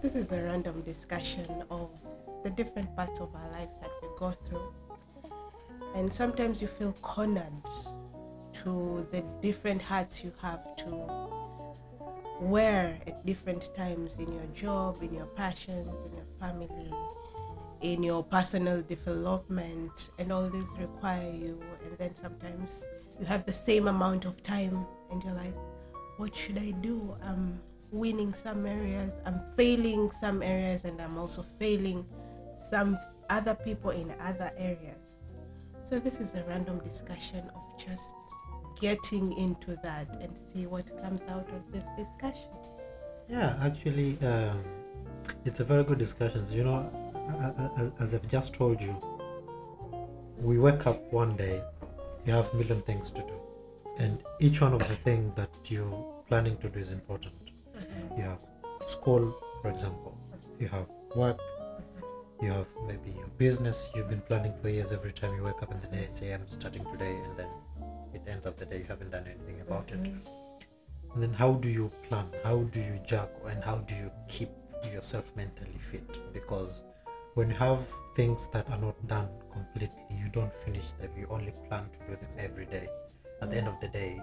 this is a random discussion of the different parts of our life that we go through. And sometimes you feel cornered to the different hats you have to wear at different times in your job, in your passions, in your family, in your personal development, and all these require you. And then sometimes you have the same amount of time, and you're like, what should I do? I'm winning some areas, I'm failing some areas, and I'm also failing some other people in other areas. So, this is a random discussion of just getting into that and see what comes out of this discussion. Yeah, actually, um, it's a very good discussion. You know, as I've just told you, we wake up one day, you have a million things to do, and each one of the things that you're planning to do is important. You have school, for example, you have work, you have maybe your business you've been planning for years. Every time you wake up in the day, say, I'm starting today, and then it ends up the day you haven't done anything about it. And then how do you plan? How do you juggle? And how do you keep yourself mentally fit? Because when you have things that are not done completely, you don't finish them. You only plan to do them every day. At the end of the day,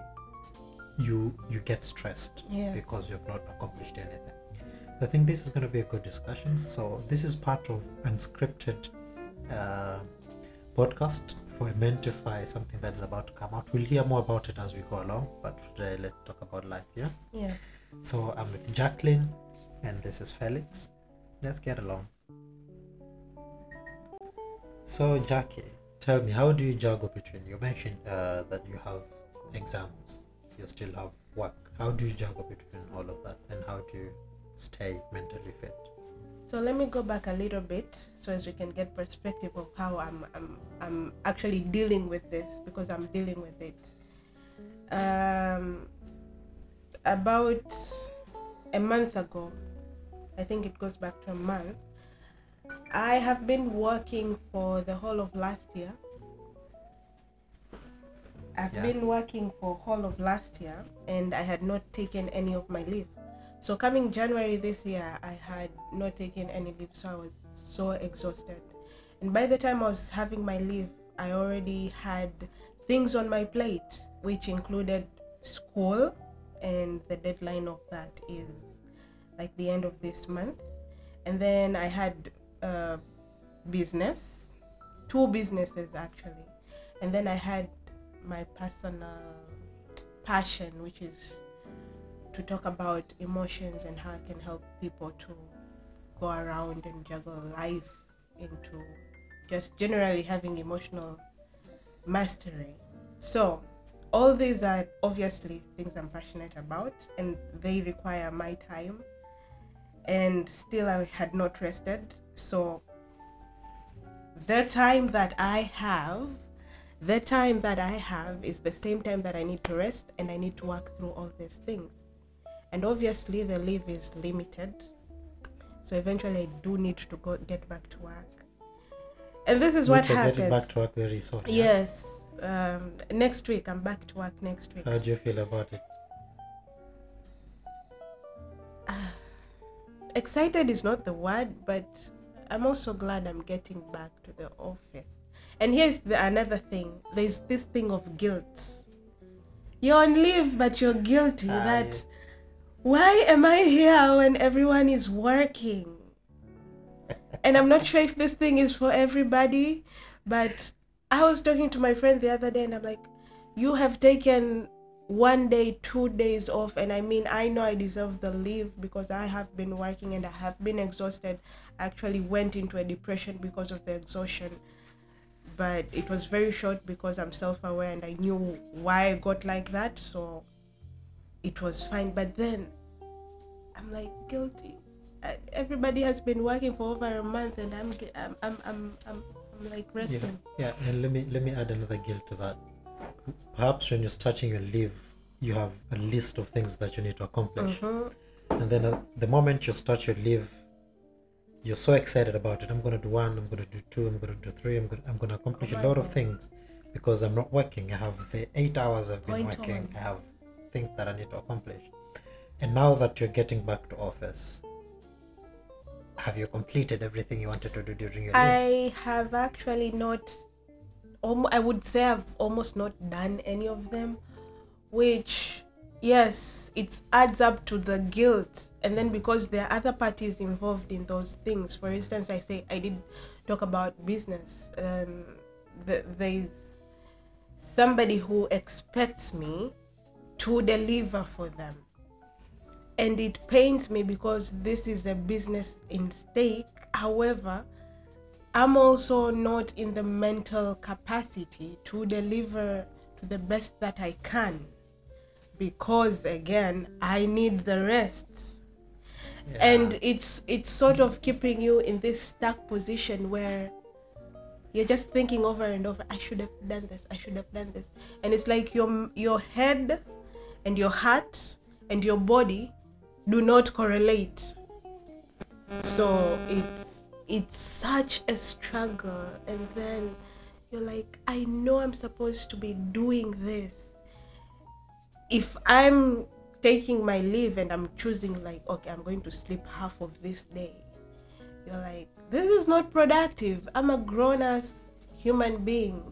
you you get stressed Yes. because you've not accomplished anything. I think this is going to be a good discussion. So this is part of unscripted uh, podcast for Mentify, something that is about to come out. We'll hear more about it as we go along. But today, let's talk about life. Yeah. Yeah. So I'm with Jacqueline, and this is Felix. Let's get along. So Jackie, tell me, how do you juggle between? You mentioned uh, that you have exams, you still have work. How do you juggle between all of that, and how do you stay mentally fit? So let me go back a little bit so as we can get perspective of how I'm I'm I'm actually dealing with this because I'm dealing with it. Um about a month ago, I think it goes back to a month, I have been working for the whole of last year. I've Yeah. been working for whole of last year and I had not taken any of my leave. So coming January this year, I had not taken any leave, so I was so exhausted. And by the time I was having my leave, I already had things on my plate, which included school, and the deadline of that is like the end of this month. And then I had uh, business, two businesses actually, and then I had my personal passion, which is to talk about emotions and how I can help people to go around and juggle life into just generally having emotional mastery. So, all these are obviously things I'm passionate about and they require my time. And still, I had not rested. So, the time that I have, the time that I have is the same time that I need to rest and I need to work through all these things. And obviously the leave is limited. So eventually i do need to go get back to work. And this is what happens. getting back to work very soon. yes. Um, next week i'm back to work next week. How do you feel about it? excited is not the word but i'm also glad i'm getting back to the office and here's the another thing. There's this thing of guilt. You're on leave but you're guilty. Ah, that why am I here when everyone is working? and I'm not sure if this thing is for everybody, but I was talking to my friend the other day and I'm like, you have taken one day, two days off, and I mean, I know I deserve the leave because I have been working and I have been exhausted. I actually went into a depression because of the exhaustion but it was very short because I'm self aware and I knew why I got like that. So it was fine. But then I'm like guilty. I, everybody has been working for over a month and I'm I'm I'm I'm, I'm, I'm like resting. yeah, and let me let me add another guilt to that. Perhaps when you're starting your leave, you have a list of things that you need to accomplish, Mhm. and then at the moment you start your leave, you're so excited about it. I'm gonna do one. I'm gonna do two. I'm gonna do three. I'm gonna I'm gonna accomplish Oh a lot of things because I'm not working. I have the eight hours I've been Going working. on. I have things that I need to accomplish, and now that you're getting back to office, have you completed everything you wanted to do during your leave? I have actually not. I would say I've almost not done any of them, which yes, it adds up to the guilt. And then because there are other parties involved in those things, for instance, I say I did talk about business. Um, th- there is somebody who expects me to deliver for them and it pains me because this is a business in stake however i'm also not in the mental capacity to deliver to the best that i can because again i need the rest. And it's it's sort of keeping you in this stuck position where you're just thinking over and over i should have done this i should have done this. And it's like your your head and your heart and your body do not correlate. So it's it's such a struggle. And then you're like i know i'm supposed to be doing this if i'm taking my leave and i'm choosing like okay i'm going to sleep half of this day you're like this is not productive. I'm a grown ass human being.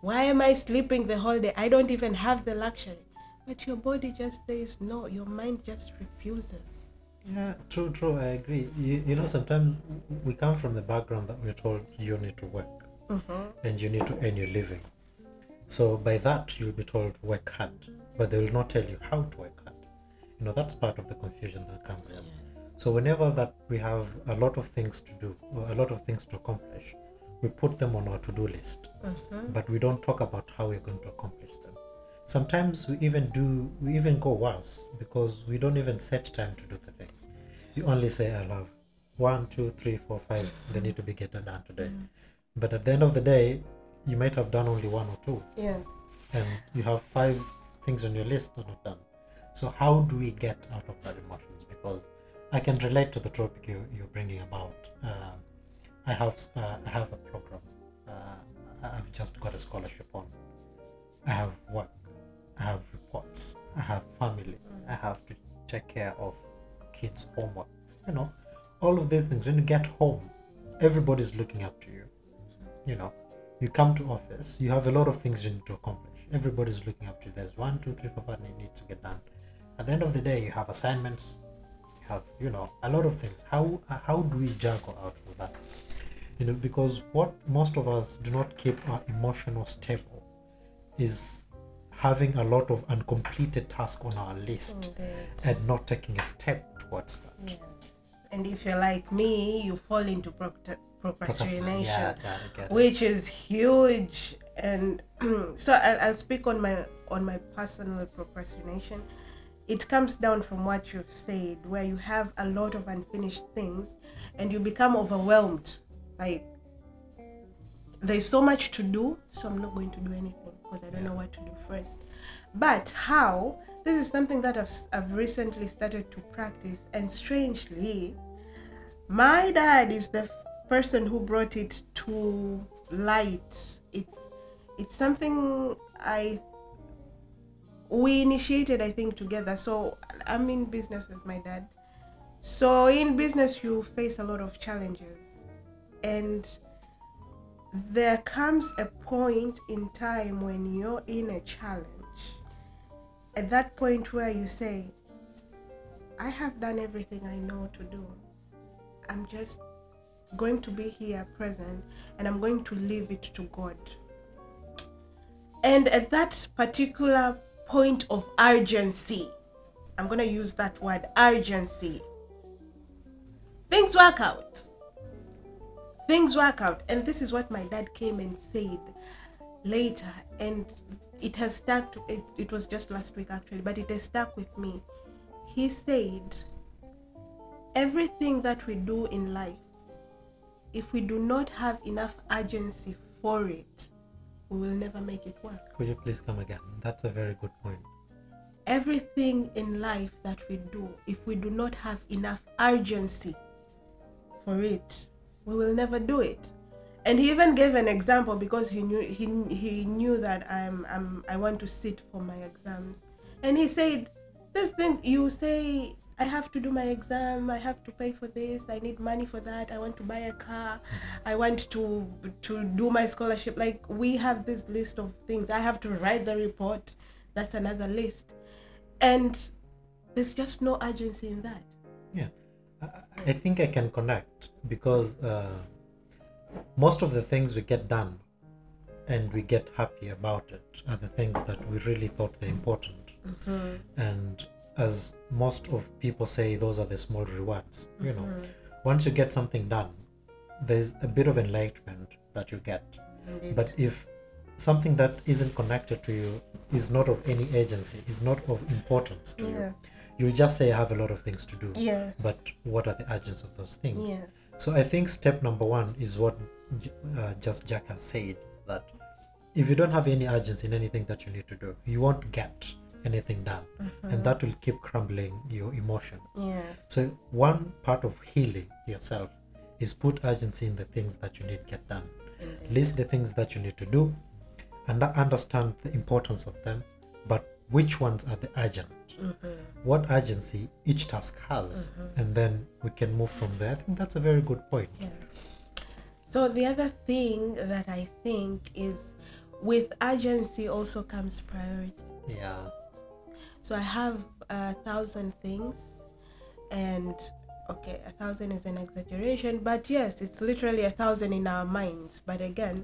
Why am i sleeping the whole day? I don't even have the luxury. But your body just says no. Your mind just refuses. Yeah, true, true. I agree. You, you know, sometimes we come from the background that we're told you need to work mm-hmm. and you need to earn your living. So by that, you'll be told work hard, but they will not tell you how to work hard. You know, that's part of the confusion that comes in. So whenever that we have a lot of things to do or a lot of things to accomplish, we put them on our to-do list, mm-hmm. but we don't talk about how we're going to accomplish them. Sometimes we even do, we even go worse because we don't even set time to do the things. You only say, I love one, two, three, four, five, they need to be getting done today. Mm. But at the end of the day, you might have done only one or two, yes and you have five things on your list are not done. So, how do we get out of that emotions? Because I can relate to the topic you, you're bringing about. Um, I have uh, I have a program. Uh, I've just got a scholarship on. I have work. I have reports. I have family. I have to take care of kids' homework. You know, all of these things. When you get home, everybody's looking up to you. You know, you come to office. You have a lot of things you need to accomplish. Everybody's looking up to you. There's one, two, three, four, five. It needs to get done. At the end of the day, you have assignments. You have, you know, a lot of things. How how do we juggle out of that? You know, because what most of us do not keep our emotional stable is having a lot of uncompleted tasks on our list oh, Indeed. and not taking a step towards that. Yeah. And if you're like me, you fall into procta- procrastination, Yeah, yeah, I get which is huge. And so I'll, I'll speak on my on my personal procrastination. It comes down from what you've said, where you have a lot of unfinished things, and you become overwhelmed. Like there's so much to do, so I'm not going to do anything because I don't know what to do first. But how? This is something that I've, I've recently started to practice, and strangely, my dad is the person who brought it to light. It's it's something I we initiated, I think, together. So I'm in business with my dad. So in business, you face a lot of challenges, and there comes a point in time when you're in a challenge. At that point where you say, I have done everything I know to do. I'm just going to be here present and I'm going to leave it to God. And at that particular point of urgency, I'm going to use that word urgency, things work out. Things work out. And this is what my dad came and said later. And it has stuck to, it, it was just last week actually but it has stuck with me. He said everything that we do in life if we do not have enough urgency for it we will never make it work Could you please come again? That's a very good point. everything in life that we do, if we do not have enough urgency for it, we will never do it. And he even gave an example because he knew he, he knew that I'm, I'm I want to sit for my exams, and he said, "These things you say I have to do my exam. I have to pay for this. I need money for that. I want to buy a car. I want to to do my scholarship. Like we have this list of things. I have to write the report. That's another list, and there's just no urgency in that. Yeah, I, I think I can connect because uh, most of the things we get done and we get happy about it are the things that we really thought were important. And as most of people say, those are the small rewards. You know, once you get something done, there's a bit of enlightenment that you get. Indeed. But if something that isn't connected to you is not of any agency, is not of importance to yeah, you, you'll just say, I have a lot of things to do. But what are the urgency of those things? So I think step number one is what uh, just Jack has said that if you don't have any urgency in anything that you need to do, you won't get anything done, and mm-hmm. that will keep crumbling your emotions. yeah, So one part of healing yourself is put urgency in the things that you need get done. indeed. List the things that you need to do, and understand the importance of them. But which ones are the urgent? Mm-hmm. What urgency each task has, mm-hmm. and then we can move from there. I think that's a very good point. Yeah. So the other thing that I think is with urgency also comes priority. Yeah. So I have a thousand things, and okay, a thousand is an exaggeration, but yes, it's literally a thousand in our minds. But again,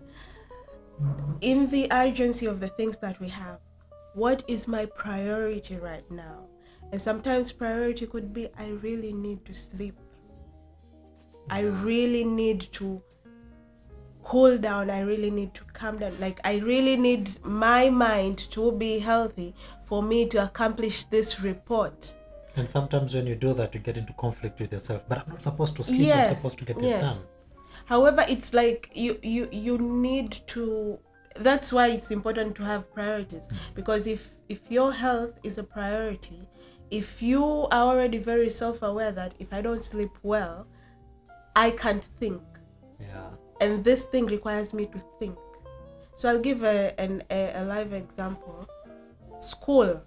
in the urgency of the things that we have, what is my priority right now? And sometimes priority could be I really need to sleep. I really need to cool down. I really need to calm down. Like, I really need my mind to be healthy for me to accomplish this report. And sometimes when you do that, you get into conflict with yourself. But I'm not supposed to sleep. Yes, I'm supposed to get this yes. done. However, it's like you you you need to. That's why it's important to have priorities hmm. because if if your health is a priority, if you are already very self-aware that if I don't sleep well, I can't think, Yeah. and this thing requires me to think. So I'll give a an, a, a live example. School.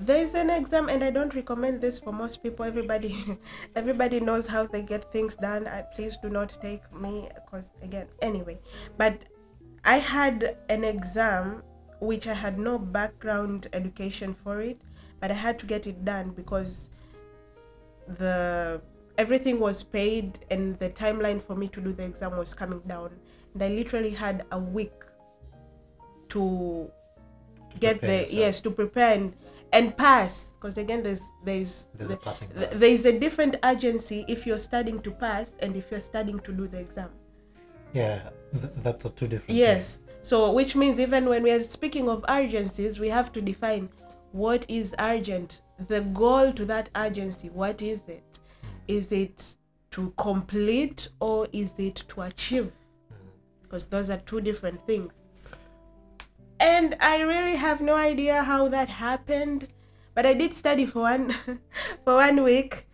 There's an exam, and I don't recommend this for most people. Everybody, everybody knows how they get things done. I, please do not take me, because again, anyway. But I had an exam which I had no background education for it, but I had to get it done because the everything was paid and the timeline for me to do the exam was coming down and i literally had a week to get prepare the yourself. yes to prepare and, and pass because again there's there's There's a passing th- bar. there's a different urgency if you're studying to pass and if you're studying to do the exam Yeah. Th- that's a two different. yes so which means even when we are speaking of urgencies we have to define what is urgent the goal to that urgency what is it mm. is it to complete or is it to achieve mm. because those are two different things and i really have no idea how that happened but i did study for one for one week.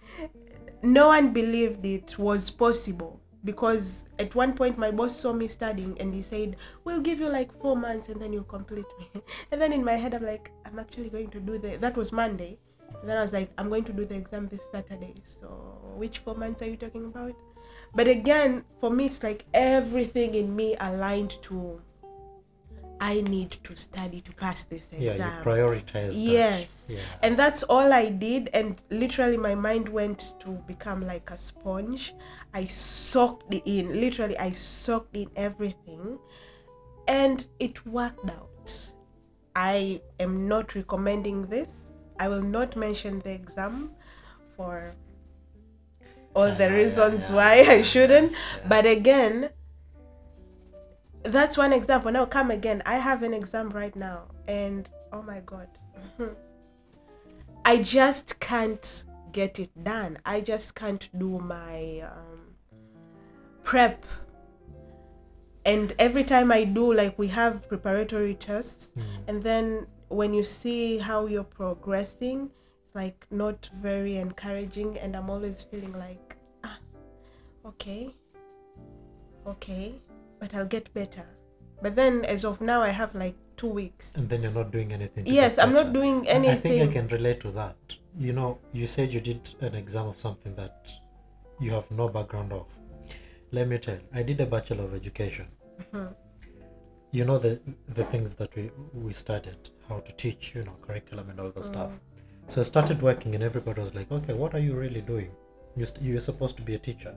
No one believed it was possible because at one point my boss saw me studying and he said we'll give you like four months and then you'll complete me. And then in my head i'm like i'm actually going to do the that was monday. And then i was like i'm going to do the exam this saturday. So which four months are you talking about? But again for me it's like everything in me aligned to i need to study to pass this exam Yeah. You prioritize. that. Yes. Yeah. and that's all I did. And literally, my mind went to become like a sponge. I soaked it in. Literally, I soaked in everything, and it worked out. I am not recommending this. I will not mention the exam for all ah, Yeah, the reasons yeah, why I shouldn't. yeah. But again, that's one example. Now come again. I have an exam right now, and oh my god, I just can't get it done. I just can't do my um, prep. And every time I do, like we have preparatory tests, Mm. and then when you see how you're progressing, it's like not very encouraging, and I'm always feeling like, ah, okay, okay, but I'll get better. But then, as of now, I have like two weeks. and then you're not doing anything Yes, I'm not doing anything. I think I can relate to that. You know, you said you did an exam of something that you have no background of. Let me tell you, I did a Bachelor of Education. Mhm. You know the the things that we we studied, how to teach, you know, curriculum and all the stuff. So I started working, and everybody was like, "Okay, what are you really doing? You st- you're supposed to be a teacher."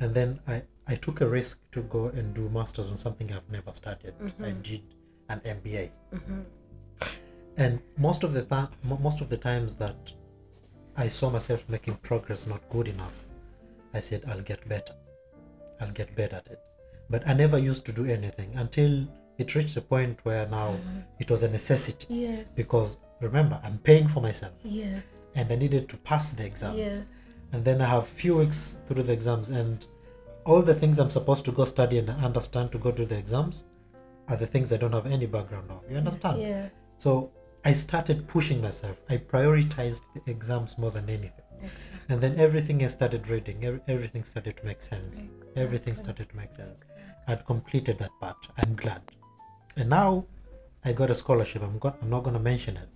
And then I I took a risk to go and do masters on something I've never studied. Mm-hmm. I did an MBA mm-hmm. and most of the time most of the times that i saw myself making progress not good enough i said i'll get better. I'll get better at it. But i never used to do anything until it reached a point where now mm-hmm. it was a necessity. Yes. because remember i'm paying for myself. Yes. and i needed to pass the exams. Yes. and then i have few weeks through the exams and all the things i'm supposed to go study and understand to go do the exams are the things i don't have any background of you understand Yeah. so I started pushing myself. I prioritized the exams more than anything. Exactly. And then everything I started reading, ev- everything started to make sense. Everything started to make sense. I'd completed that part. I'm glad. And now I got a scholarship. I'm, got, I'm not going to mention it,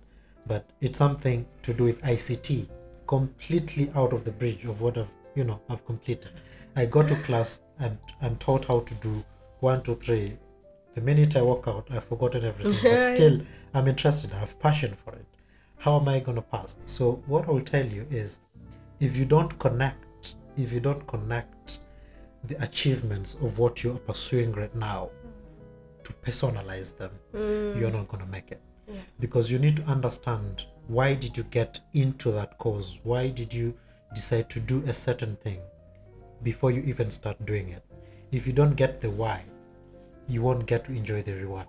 but it's something to do with ICT, completely out of the bridge of what I've, you know, I've completed. I go to class. I'm, I'm taught how to do one, two, three. The minute I walk out, I've forgotten everything. But still, I'm interested. I have passion for it. How am I going to pass? So what I will tell you is, if you don't connect, if you don't connect the achievements of what you are pursuing right now to personalize them, mm. you're not going to make it. Yeah. Because you need to understand why did you get into that cause? Why did you decide to do a certain thing before you even start doing it? If you don't get the why, you won't get to enjoy the reward.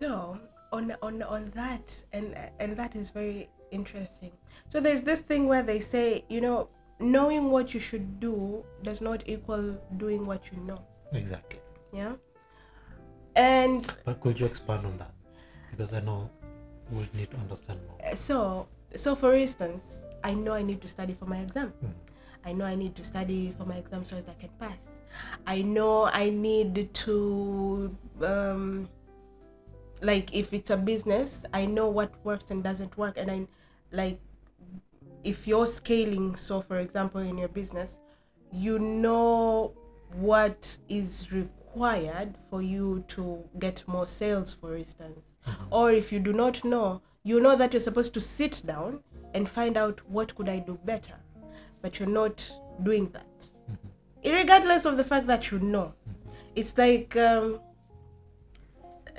So on on on that, and and that is very interesting. So there's this thing where they say, you know, knowing what you should do does not equal doing what you know. Exactly. Yeah. And But could you expand on that? Because I know we'll need to understand more. so so for instance, I know I need to study for my exam. Mm. I know I need to study for my exam so as I can pass. I know I need to um like if it's a business, I know what works and doesn't work and I like if you're scaling so for example in your business, you know what is required for you to get more sales for instance. Or if you do not know, you know that you're supposed to sit down and find out what could I do better. But you're not doing that regardless of the fact that you know it's like um,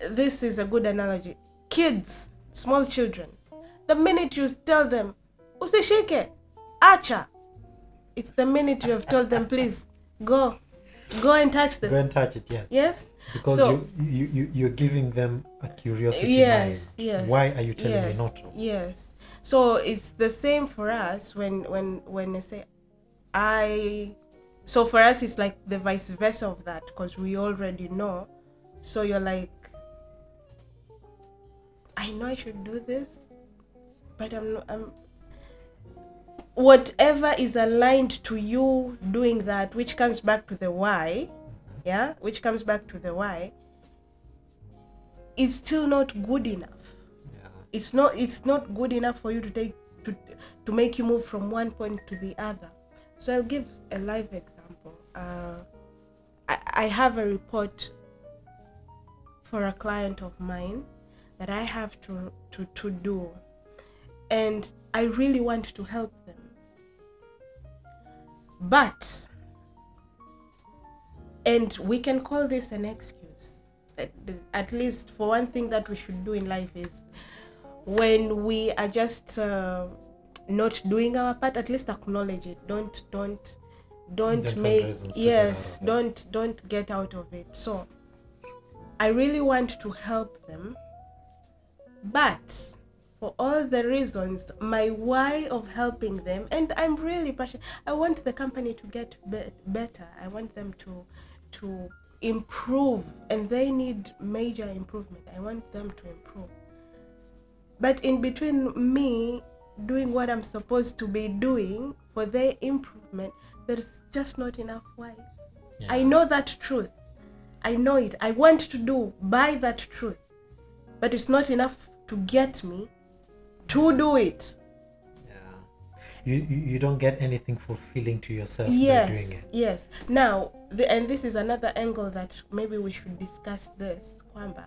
this is a good analogy kids small children the minute you tell them usishike acha it's the minute you have told them please go go and touch this Go and touch it, yes. yes Because So- you, you, you, you're giving them a curiosity. yes mind. yes Why are you telling yes, me not to? yes so it's the same for us when when when i say i so for us it's like the vice versa of that because we already know so you're like i know i should do this but i'm i'm whatever is aligned to you doing that which comes back to the why yeah which comes back to the why is still not good enough. It's not it's not good enough for you to take to to make you move from one point to the other. So i'll give a live example. Uh, I, I have a report for a client of mine that i have to to, to do and i really want to help them. But and we can call this an excuse. At, at least for one thing that we should do in life is when we are just uh, not doing our part at least acknowledge it. Don't don't don't Don't make reasons to get yes out of it. don't don't get out of it. So i really want to help them but for all the reasons my why of helping them and i'm really passionate i want the company to get be- better. I want them to to improve and they need major improvement. I want them to improve but in between me doing what i'm supposed to be doing for their improvement there's just not enough why Yeah. i know that truth i know it i want to do by that truth but it's not enough to get me to do it. Yeah. You, you you don't get anything fulfilling to yourself yes by doing it. yes now the, and this is another angle that maybe we should discuss this kwamba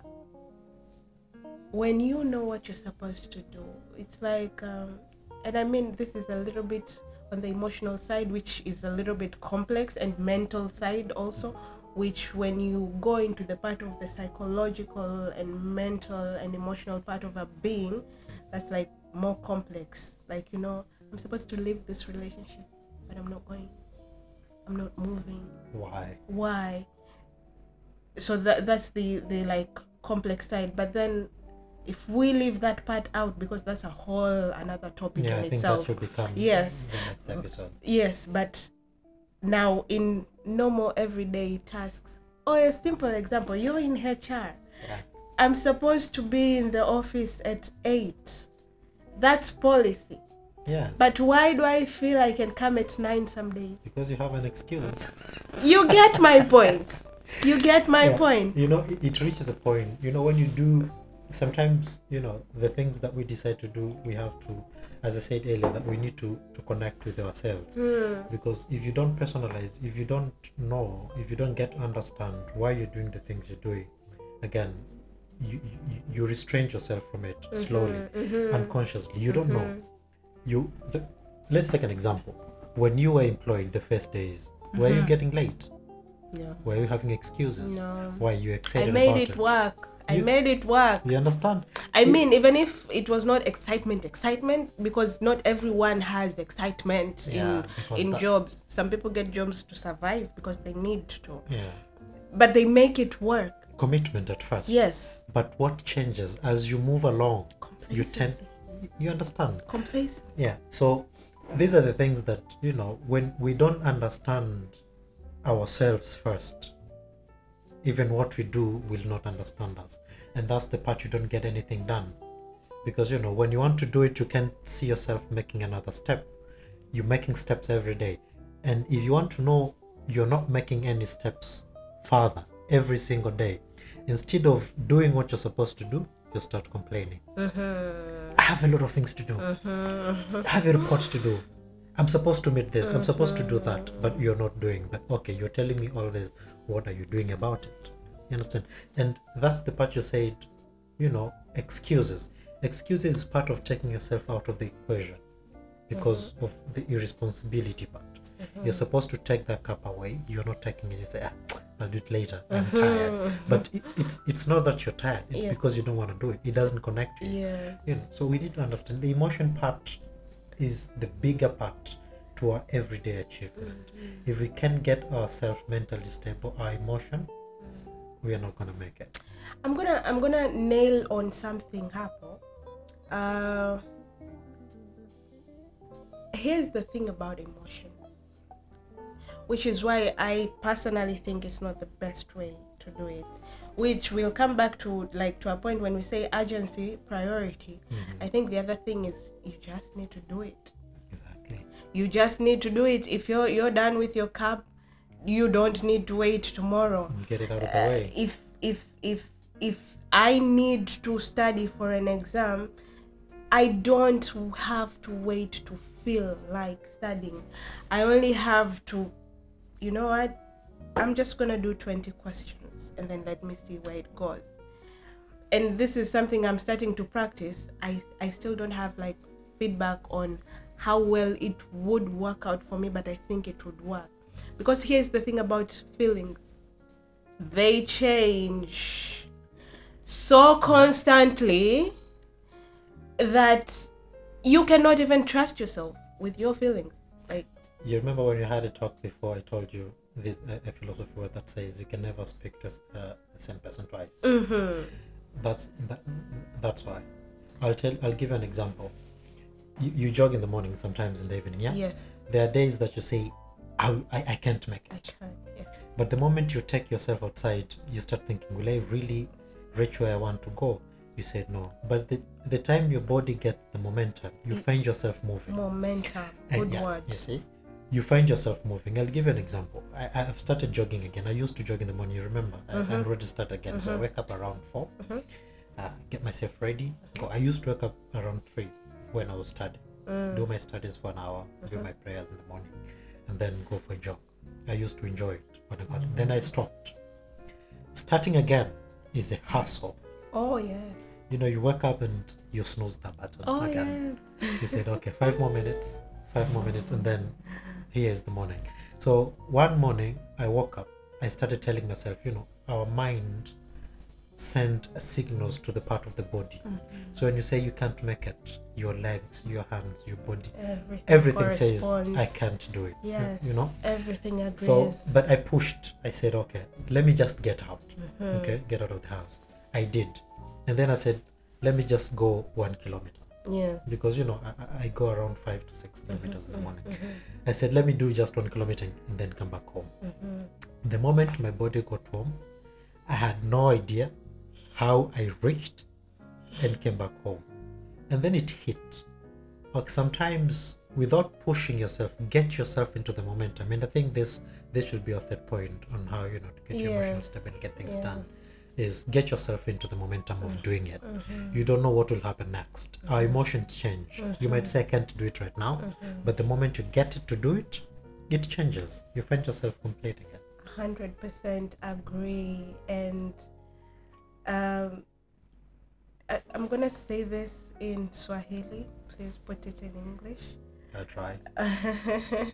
when you know what you're supposed to do it's like um, and i mean this is a little bit on the emotional side which is a little bit complex and mental side also which when you go into the part of the psychological and mental and emotional part of a being that's like more complex. Like you know i'm supposed to leave this relationship but i'm not going. I'm not moving. Why? why? So that that's the the like complex side. But then if we leave that part out because that's a whole another topic Yeah, in I itself that should become Yes. the next episode. yes but now in normal everyday tasks or a simple example you're in hr Yeah. i'm supposed to be in the office at 8 that's policy Yes. but why do i feel i can come at 9 some days because you have an excuse. you get my point you get my Yeah. point You know, it, it reaches a point. You know, when you do, sometimes you know the things that we decide to do, we have to, as I said earlier, that we need to to connect with ourselves. Hmm. Because if you don't personalize, if you don't know, if you don't get to understand why you're doing the things you're doing, again, you you, you restrain yourself from it slowly, Mhm. unconsciously. You don't know. Mhm. You. The, let's take an example. When you were employed the first days, were you Mhm. getting late? No. Were you having excuses? No. Why you excited I made about it work. I You- made it work. You understand? I mean, even if it was not excitement, excitement, because not everyone has excitement Yeah, in in that- jobs. Some people get jobs to survive because they need to, Yeah. but they make it work. Commitment at first. Yes. But what changes as you move along? You tend. You understand? Complacency. Yeah. So these are the things that you know when we don't understand ourselves first. Even what we do will not understand us, and that's the part you don't get anything done. Because you know when you want to do it, you can't see yourself making another step. You're making steps every day, and if you want to know you're not making any steps further every single day, instead of doing what you're supposed to do, you start complaining. Mm-hmm. I have a lot of things to do. I have a report to do. I'm supposed to meet this. I'm supposed to do that, but you're not doing. But okay, you're telling me all this. What are you doing about it? You understand? And that's the part you said. You know, excuses. Excuses is part of taking yourself out of the equation because mm-hmm. of the irresponsibility part. Mm-hmm. You're supposed to take that cup away. You're not taking it. You say, ah, "I'll do it later. I'm mm-hmm. tired." But it, it's it's not that you're tired. It's Yeah. because you don't want to do it. It doesn't connect to you Yes. you know, so we need to understand the emotion part is the bigger part to our everyday achievement if we can get ourselves mentally stable our emotion we are not going to make it I'm gonna I'm gonna nail on something hapo. Uh, here's the thing about emotions, which is why I personally think it's not the best way to do it. Which we'll come back to like to a point when we say urgency, priority. I think the other thing is you just need to do it. exactly You just need to do it. If you're you're done with your cup, you don't need to wait tomorrow. Get it out of the uh, if if if if i need to study for an exam i don't have to wait to feel like studying. I only have to you know what? I'm just gonna do 20 questions and then let me see where it goes. And this is something i'm starting to practice. I i still don't have like feedback on how well it would work out for me but i think it would work because here's the thing about feelings. They change so constantly that you cannot even trust yourself with your feelings. Like you remember when you had a talk before i told you this a, a philosophy word that says you can never speak to uh, the same person twice? Mhm, that's that, that's why. I'll tell i'll give an example. You, you jog in the morning sometimes in the evening yeah? Yes. There are days that you say I, I, I can't make i it can't yes. But the moment you take yourself outside, you start thinking, will I really reach where I want to go? You said no. But the, the time your body gets the momentum, you Mm. find yourself moving. momentum And good yeah, word You see? You find yourself moving. I'll give you an example. I, I've started jogging again. I used to jog in the morning, you remember? I, I Mhm. already started again. So I Mhm. wake up around 4. Mhm. uh, get myself ready. Go. I used to wake up around three when I was studying. Do my studies for an hour, do my prayers in the morning, and then go for a jog. I used to enjoy it when I got it. Then I stopped. Starting again is a hassle. Oh yes. You know, you wake up and you snooze the button Oh again. yes. You said, okay, five more minutes, five more minutes, and then here is the morning. So one morning, I woke up. I started telling myself, you know, our mind send signals to the part of the body. So when you say you can't make it, your legs, your hands, your body, Everything, everything says. I can't do it. Yes. You know. Everything agrees. So, but I pushed. I said, okay, let me just get out. Mm-hmm. Okay, get out of the house. I did, and then I said, let me just go one kilometer yeah. because you know I, I- go around five to six Mm-hmm, kilometers in the morning. I said, let me do just one kilometer and then come back home. Mm-hmm. The moment my body got home, I had no idea how I reached and came back home. And then it hit. Like sometimes without pushing yourself, get yourself into the momentum. And I think this this should be our third point on how you know to get your emotional step and get things Yes. done. Is get yourself into the momentum of doing it. Mm-hmm. You don't know what will happen next. Our emotions change. You might say I can't do it right now, Mm-hmm. but the moment you get it to do it, it changes. You find yourself completing it. Hundred percent agree, and um, I, I'm gonna say this in Swahili. Please put it in English. I tried.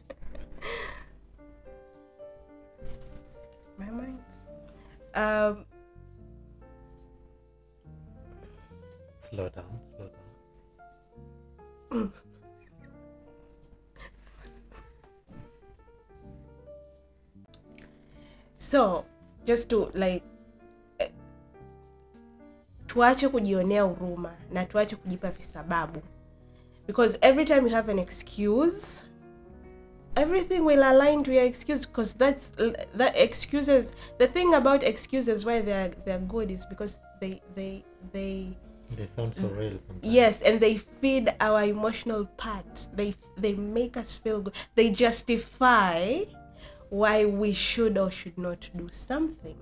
My mind. Um, Slow down, slow down. so just to like tuache kujionea huruma na tuache kujipa visababu. Because every time you have an excuse everything will align to your excuse because that's that excuses the thing about excuses why they're they're good is because they they they They sound so mm. real sometimes. yes and they feed our emotional part. They they make us feel good. They justify why we should or should not do something.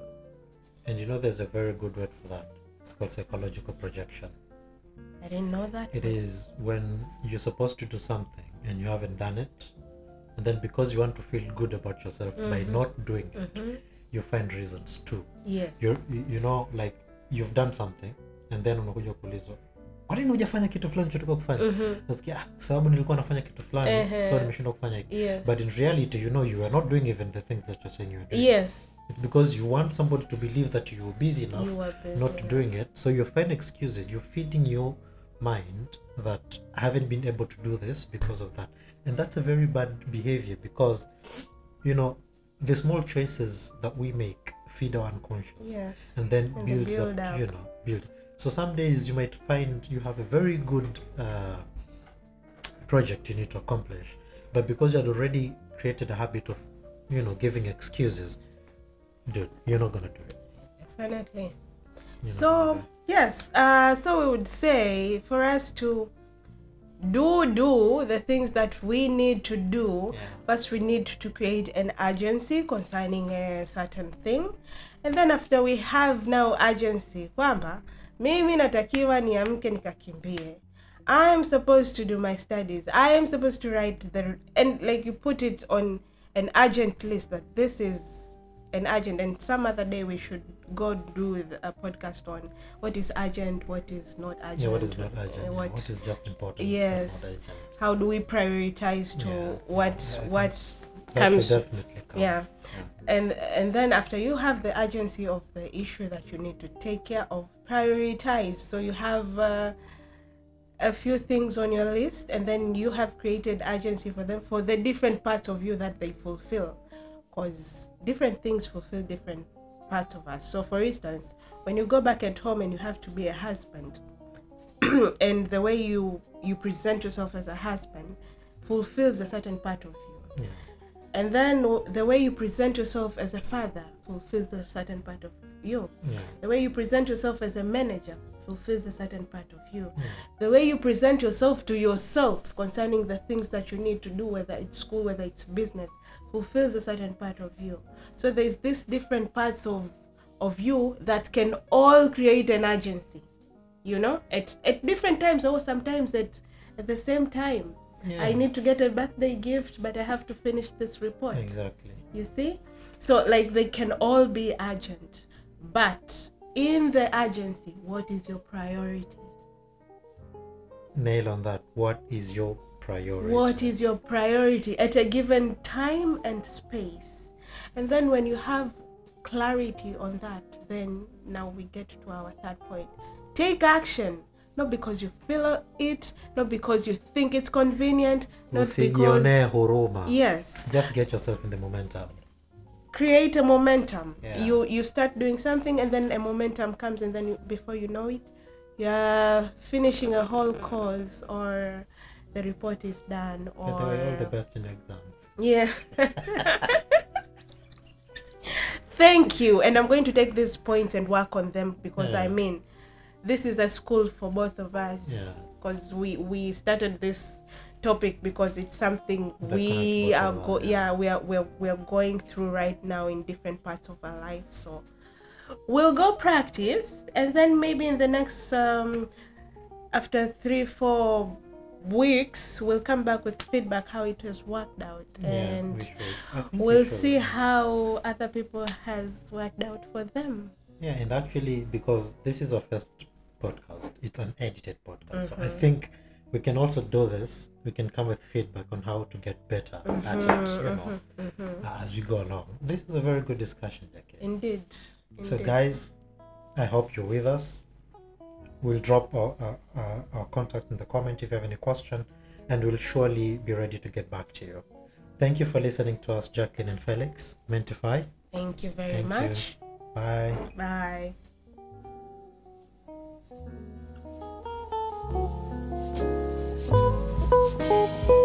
And you know, there's a very good word for that. It's called psychological projection. i didn't know that It is when you're supposed to do something and you haven't done it, and then because you want to feel good about yourself mm-hmm. by not doing it, mm-hmm. you find reasons too. You're, you you know, like you've done something and then unakuja kuulizwa kwa nini hujafanya kitu fulani chotoka kufanya nasikia "Ah, sababu nilikuwa nafanya kitu fulani Ehe. so nimeshindwa kufanya hiki Yes. but in reality you know you are not doing even the things that you're saying you're doing yes because you want somebody to believe that you're busy enough You busy not enough. doing it. So you find excuses. You're feeding your mind that i haven't been able to do this because of that. And that's a very bad behavior because you know the small choices that we make feed our unconscious. Yes. And then And builds build up, up. you know build. So some days you might find you have a very good uh, project you need to accomplish. But because you had already created a habit of you know giving excuses dude you're not gonna do it. Definitely. You're not gonna do so yes uh so we would say for us to do do the things that we need to do Yeah. first we need to create an urgency concerning a certain thing. And then after we have now agency kwamba mimi natakiwa niamke nikakimbie. I am supposed to do my studies. I am supposed to write the and like you put it on an urgent list that this is an urgent and some other day we should go do a podcast on what is urgent what is not urgent yeah what is not urgent uh, yeah, what, what is just important yes. how do we prioritize to Yeah, what yeah, what comes definitely come. yeah. And and then after you have the urgency of the issue that you need to take care of prioritize. So you have uh, a few things on your list and then you have created urgency for them for the different parts of you that they fulfill. Because different things fulfill different parts of us so for instance when you go back at home and you have to be a husband and the way you you present yourself as a husband fulfills a certain part of you yeah. and then w- the way you present yourself as a father fulfills a certain part of you yeah. the way you present yourself as a manager fulfills a certain part of you Yeah. the way you present yourself to yourself concerning the things that you need to do whether it's school whether it's business fulfills a certain part of you. So there's this different parts of of you that can all create an agency you know? At at different times or sometimes at at the same time. Yeah. i need to get a birthday gift but i have to finish this report. Exactly. you see? So like they can all be urgent. But in the urgency what is your priority? Nail on that. What is your priority? what is your priority at a given time and space and then when you have clarity on that then now we get to our third point take action not because you feel it not because you think it's convenient not because Usijione huruma. yes Just get yourself in the momentum. create a momentum Yeah. you you start doing something and then a momentum comes and then you, before you know it you're finishing a whole course or the report is done By the way, all the best in exams. yeah. Thank you. And i'm going to take these points and work on them because i mean this is a school for both of us Yeah. because we we started this topic because it's something That we are go us, yeah we are we're, we're going through right now in different parts of our life. So we'll go practice and then maybe in the next um after three four weeks we'll come back with feedback how it has worked out yeah, and think we we'll should. see how other people has worked out for them Yeah, and actually, because this is our first podcast, it's an edited podcast. So I Mhm. think we can also do this. We can come with feedback on how to get better at it, you know, Mhm, mhm. as we go along. This is a very good discussion, Jackie. indeed So, indeed. guys, I hope you're with us. We'll drop our, our, our, contact in the comment if you have any question, and we'll surely be ready to get back to you. Thank you for listening to us, Jacqueline and Felix. Mentify. Thank you very Thank much. You. Bye. Bye. Bye.